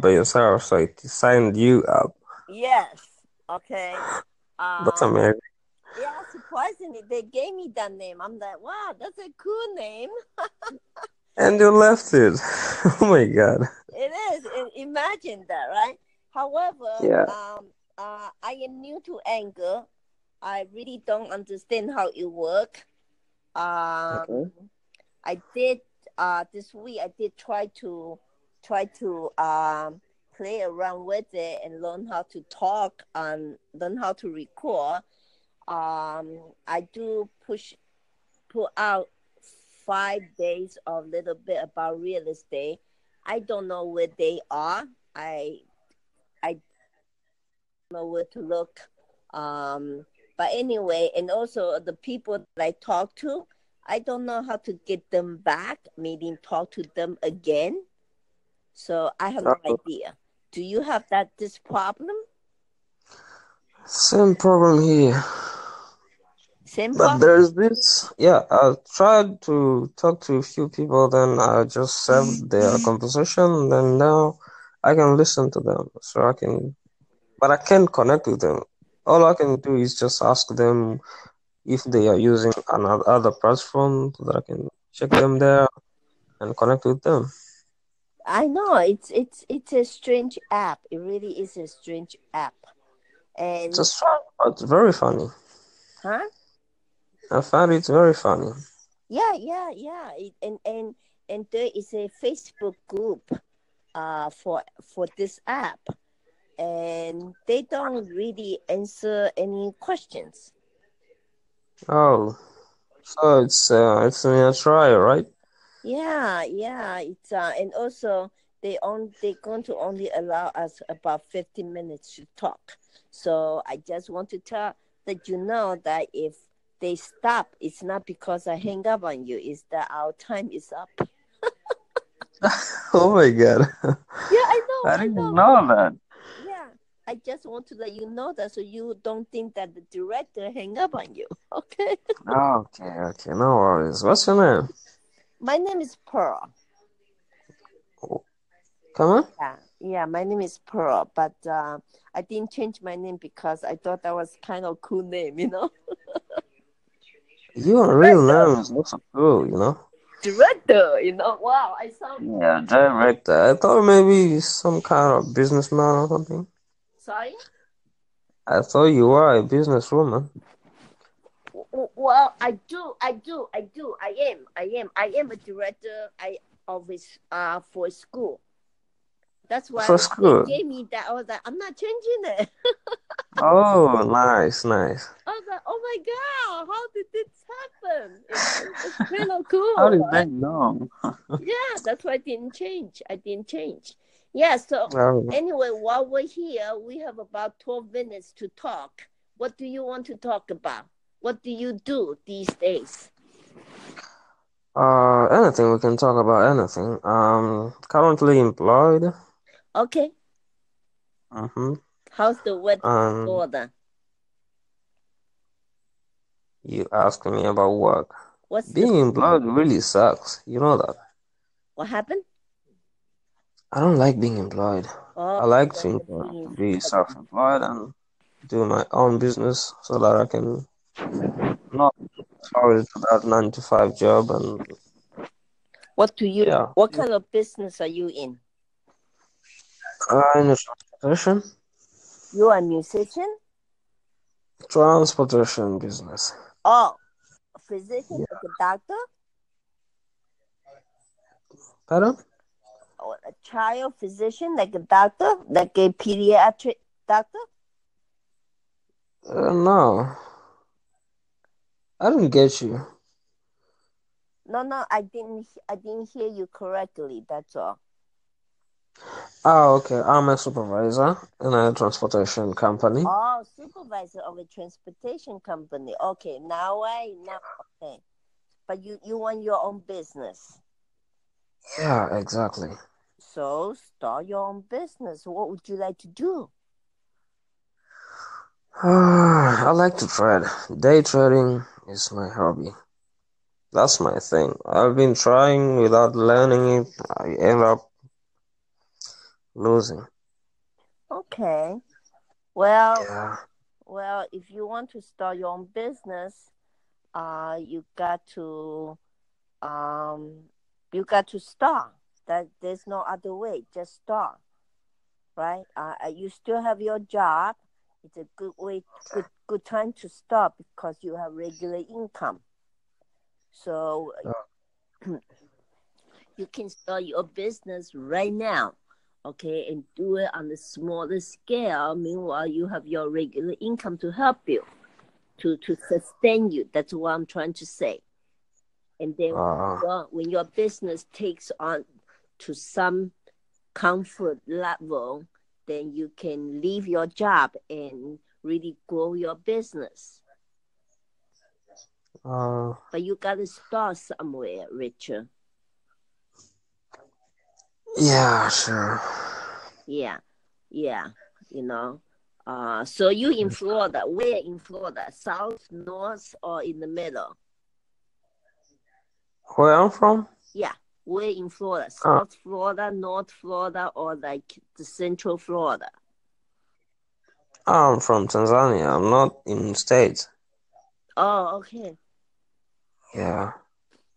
by yourself, so it signed you up. Yes. Okay. That's Um. amazing. Yeah. Surprisingly, they gave me that name. I'm like, wow, that's a cool name. And you left it. oh my god. It is. Imagine that, right? However, Yeah. um, uh, I am new to Anchor. I really don't understand how it works. Um, Okay. I did uh this week. I did try to try to um play around with it and learn how to talk and learn how to record. Um, I do push put out five days of little bit about real estate. I don't know where they are. I I don't know where to look. Um, but anyway, and also the people that I talk to, I don't know how to get them back, meaning talk to them again. So I have no Uh-oh. idea. Do you have that this problem? Same problem here. Same But problem? there's this, yeah, I tried to talk to a few people, then I just saved their conversation, then now I can listen to them. So I can, but I can't connect with them. All I can do is just ask them if they are using another platform so that I can check them there and connect with them. I know it's it's it's a strange app. It really is a strange app. And Just try, but very funny. huh? I find it very funny. Yeah, yeah, yeah. It, and and and there is a Facebook group uh for for this app and they don't really answer any questions. Oh, so it's uh, it's a trial, right? Yeah, yeah. It's uh and also they on they going to only allow us about 15 minutes to talk. So I just want to tell that you know that if they stop, it's not because I hang up on you, it's that our time is up. Oh my God. Yeah, I know, I I didn't know. know that. Yeah, I just want to let you know that so you don't think that the director hang up on you. Okay. Okay, okay, no worries. What's your name? My name is Pearl. Come on. Yeah, yeah. My name is Pearl, but uh, I didn't change my name because I thought that was kind of cool name, you know. you Your real name is not so cool, you know? Director, you know. Wow, I sound Yeah, director. I thought maybe some kind of businessman or something. sorry. I thought you were a businesswoman. Well, I do, I do, I do. I am, I am, I am a director. I of this uh for school. That's why For school. gave me that. I was like, I'm not changing it. Oh, nice, nice. I was like, oh my god, how did this happen? It's, it's kind of cool. How did right? they know? Yeah, that's why I didn't change. I didn't change. Yeah, so Oh, anyway, while we're here, we have about 12 minutes to talk. What do you want to talk about? What do you do these days? uh, anything we can talk about anything. Um, currently employed. Okay, Mm-hmm. how's the weather in Um, you asked me about work. What's Being employed really sucks. You know that. what happened? I don't like being employed. I Oh, like to, be self-employed and do my own business so that I can not sorry to that nine to five job and What do you? yeah. What kind of business are you in? Uh, transportation, You are a musician? transportation business. Oh, a physician, like a doctor, Pardon? or a child physician, like a doctor, like a pediatric doctor. Uh, no, I didn't get you. No, no, I didn't. I didn't hear you correctly. That's all. Oh, okay. I'm a supervisor in a transportation company. Oh, supervisor of a transportation company. Okay, now I now okay. But you you want your own business, Yeah, exactly. so start your own business. What would you like to do? I like to trade. Day trading is my hobby. That's my thing. I've been trying without learning it. I end up losing. Okay. Well, Yeah. well, if you want to start your own business, uh, you got to, um, you got to start. That there's no other way. Just start, right? Uh, uh, you still have your job. It's a good way, good, good time to stop because you have regular income. So you can start your business right now, okay, and do it on a smaller scale. Meanwhile, you have your regular income to help you, to to sustain you. That's what I'm trying to say. And then Uh, well, when your business takes on to some comfort level, then you can leave your job and really grow your business. uh, But you gotta start somewhere, Richard. yeah, sure. Yeah, yeah, you know. Uh, so you in Florida? Where in Florida? South, north, or in the middle? Where I'm from? Yeah, where in Florida? Uh. South Florida, North Florida, or like the Central Florida? I'm from Tanzania. I'm not in States. Oh, okay. Yeah.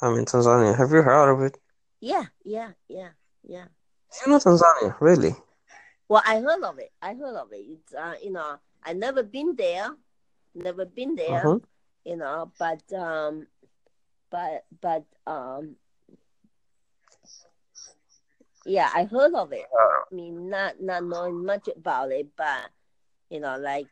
I'm in Tanzania. Have you heard of it? Yeah, yeah, yeah, yeah. You know Tanzania, really? Well, I heard of it. I heard of it. It's uh, you know, I never been there, never been there. Mhm. You know, but um, but but um, yeah, I heard of it. I mean, not not knowing much about it, but you know, like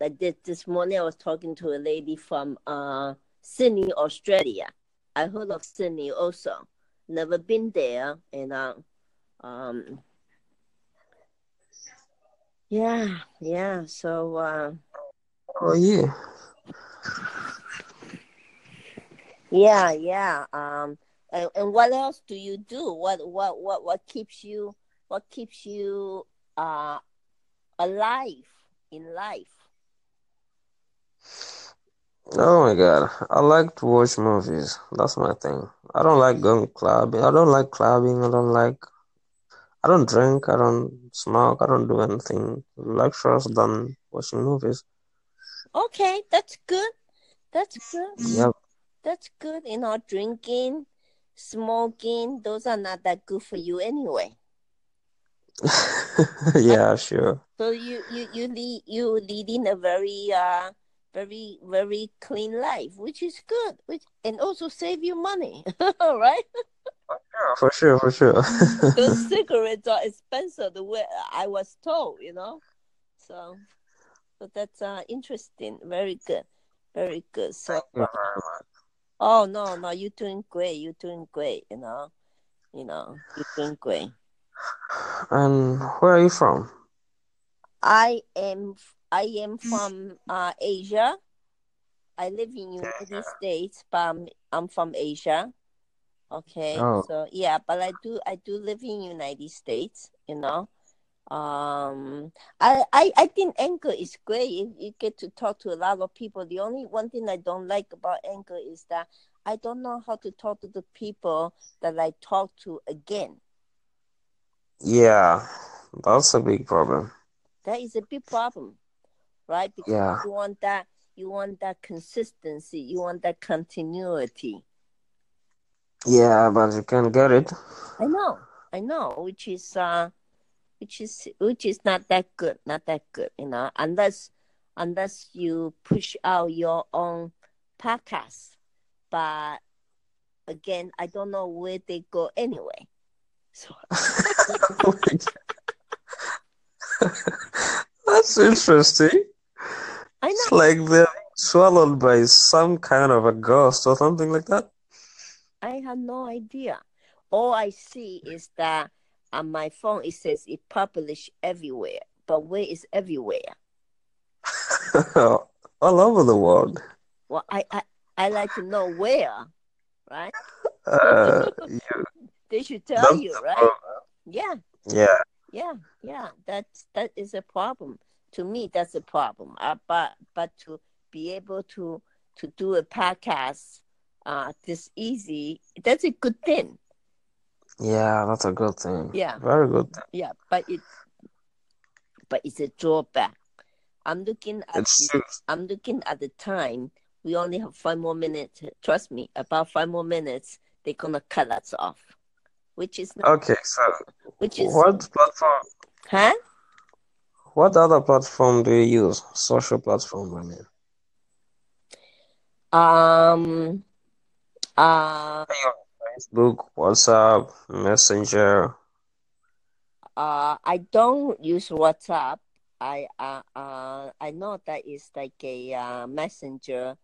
like this this morning, I was talking to a lady from uh Sydney, Australia. I heard of Sydney also. Never been there, and uh, um, yeah, yeah. So uh, Oh, yeah. yeah, yeah. Um, and, and what else do you do? What what what what keeps you what keeps you uh alive in life? Oh my God. I like to watch movies. That's my thing. I don't like going clubbing. I don't like clubbing. I don't like. I don't drink. I don't smoke. I don't do anything luxurious than watching movies. Okay, that's good. That's good. Yep. That's good. You know, drinking, smoking, those are not that good for you anyway. yeah, sure. So you you you lead you leading a very uh very very clean life, which is good, which and also save you money, right? For sure, for sure. Those cigarettes are expensive. The way I was told, you know. So, so that's uh interesting. Very good, very good. So, very oh no, no, you're doing great. You're doing great. You know, you know, you're doing great. And where are you from? I am I am from uh, Asia. I live in United States, but I'm, I'm from Asia. Okay, Oh. so yeah, but I do I do live in United States. You know, um, I I I think Anchor is great. You, you get to talk to a lot of people. The only one thing I don't like about Anchor is that I don't know how to talk to the people that I talk to again. Yeah, that's a big problem. That is a big problem, right? Because Yeah. you want that you want that consistency, you want that continuity. Yeah, but you can't get it. I know, I know, which is uh which is which is not that good, not that good, you know, unless unless you push out your own podcast. But again, I don't know where they go anyway. So That's interesting. I know. It's like they're swallowed by some kind of a ghost or something like that. I have no idea. All I see is that on my phone it says it published everywhere. But where is everywhere? All over the world. Well, I I, I like to know where, right? Uh, you, They should tell that's you, right? Yeah, Yeah. yeah, yeah. That's that is a problem. To me, that's a problem. Uh, but but to be able to to do a podcast uh this easy, that's a good thing. Yeah, that's a good thing. Yeah. Very good thing. Yeah, but it but it's a drawback. I'm looking at the, I'm looking at the time. We only have five more minutes. Trust me, about five more minutes, they're gonna cut us off. Which is not, okay, so which is what platform huh? what other platform do you use? Social platform, I mean. Um uh Facebook, WhatsApp, Messenger. uh I don't use WhatsApp. I uh, uh I know that is like a uh, messenger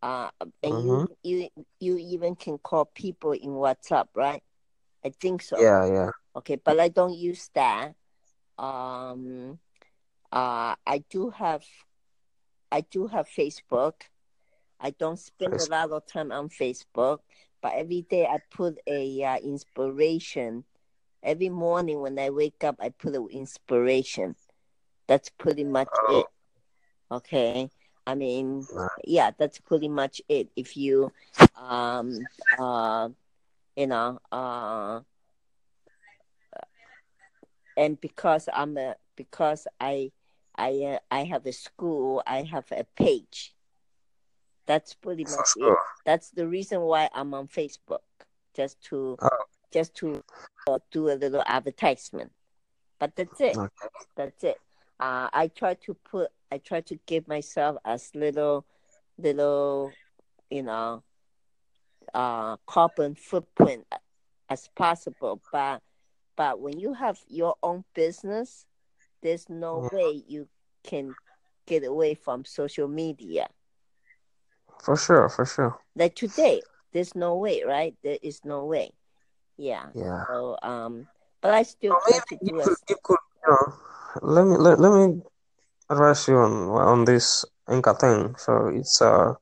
uh and you, you you even can call people in WhatsApp, right? I think so. Yeah, yeah. Okay, but I don't use that. Um, uh, I do have, I do have Facebook. I don't spend a lot of time on Facebook, but every day I put a uh, inspiration. Every morning when I wake up, I put an inspiration. That's pretty much Oh. it. Okay. I mean, yeah, that's pretty much it. If you, um, uh, you know, uh, and because I'm a because I I uh, I have a school, I have a page. That's pretty much it. That's the reason why I'm on Facebook, just to Oh. just to uh, do a little advertisement. But that's it. Okay. That's it. Uh, I try to put I try to give myself as little little you know uh carbon footprint as possible. But but when you have your own business, there's no Mhm. way you can get away from social media. For sure, for sure. Like today, there's no way, right? There is no way. Yeah. Yeah. So um but I still try maybe to you do could, you could, you know, let me let, let me advise you on on this Anchor thing. So it's uh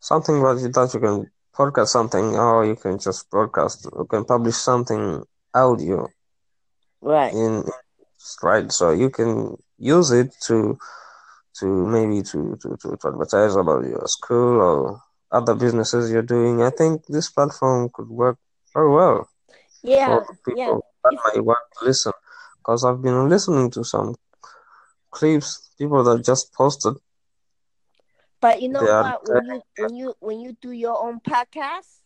something that you, that you can podcast something, or you can just broadcast. You can publish something audio right. in right. So you can use it to to maybe to to to, to advertise about your school or other businesses you're doing. I think this platform could work very well Yeah, for people yeah. that might want to listen. Because I've been listening to some clips, people that just posted. But you know They are what? When you when you when you do your own podcast,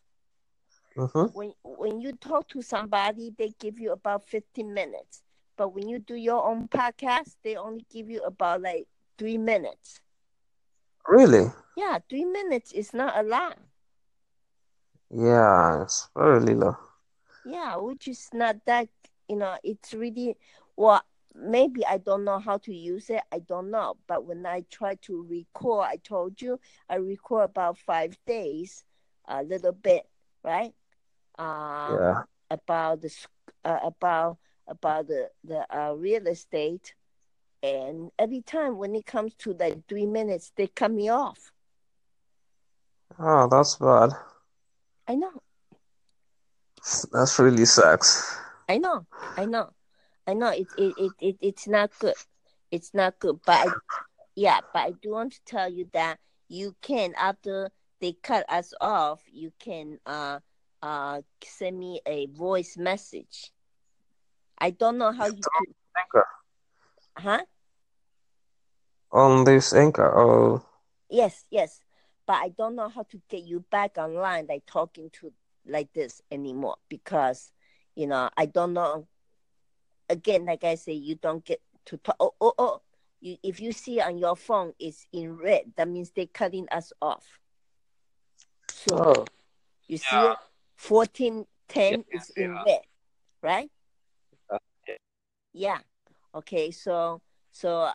hmm when when you talk to somebody, they give you about fifteen minutes. But when you do your own podcast, they only give you about like three minutes. Really? Yeah, three minutes is not a lot. Yeah, it's very little. Yeah, which is not that you know, it's really well maybe I don't know how to use it. I don't know. But when I try to record, I told you I record about five days, a little bit, right? Um, Yeah. about the uh, about about the the uh, real estate, and every time when it comes to like three minutes, they cut me off. Oh, that's bad. I know, That's really sucks. I know, I know, I know. It it it, it it's not good. It's not good. But I, yeah, but I do want to tell you that you can after they cut us off, you can uh uh send me a voice message. I don't know how you do, Anchor. huh? On this anchor. Oh, Yes, yes. But I don't know how to get you back online like talking to like this anymore because you know I don't know again like I say you don't get to talk oh oh oh you if you see on your phone it's in red that means they're cutting us off. So oh, you see it? Fourteen ten Yeah, is in yeah. red, right? Okay. Yeah. Okay, so so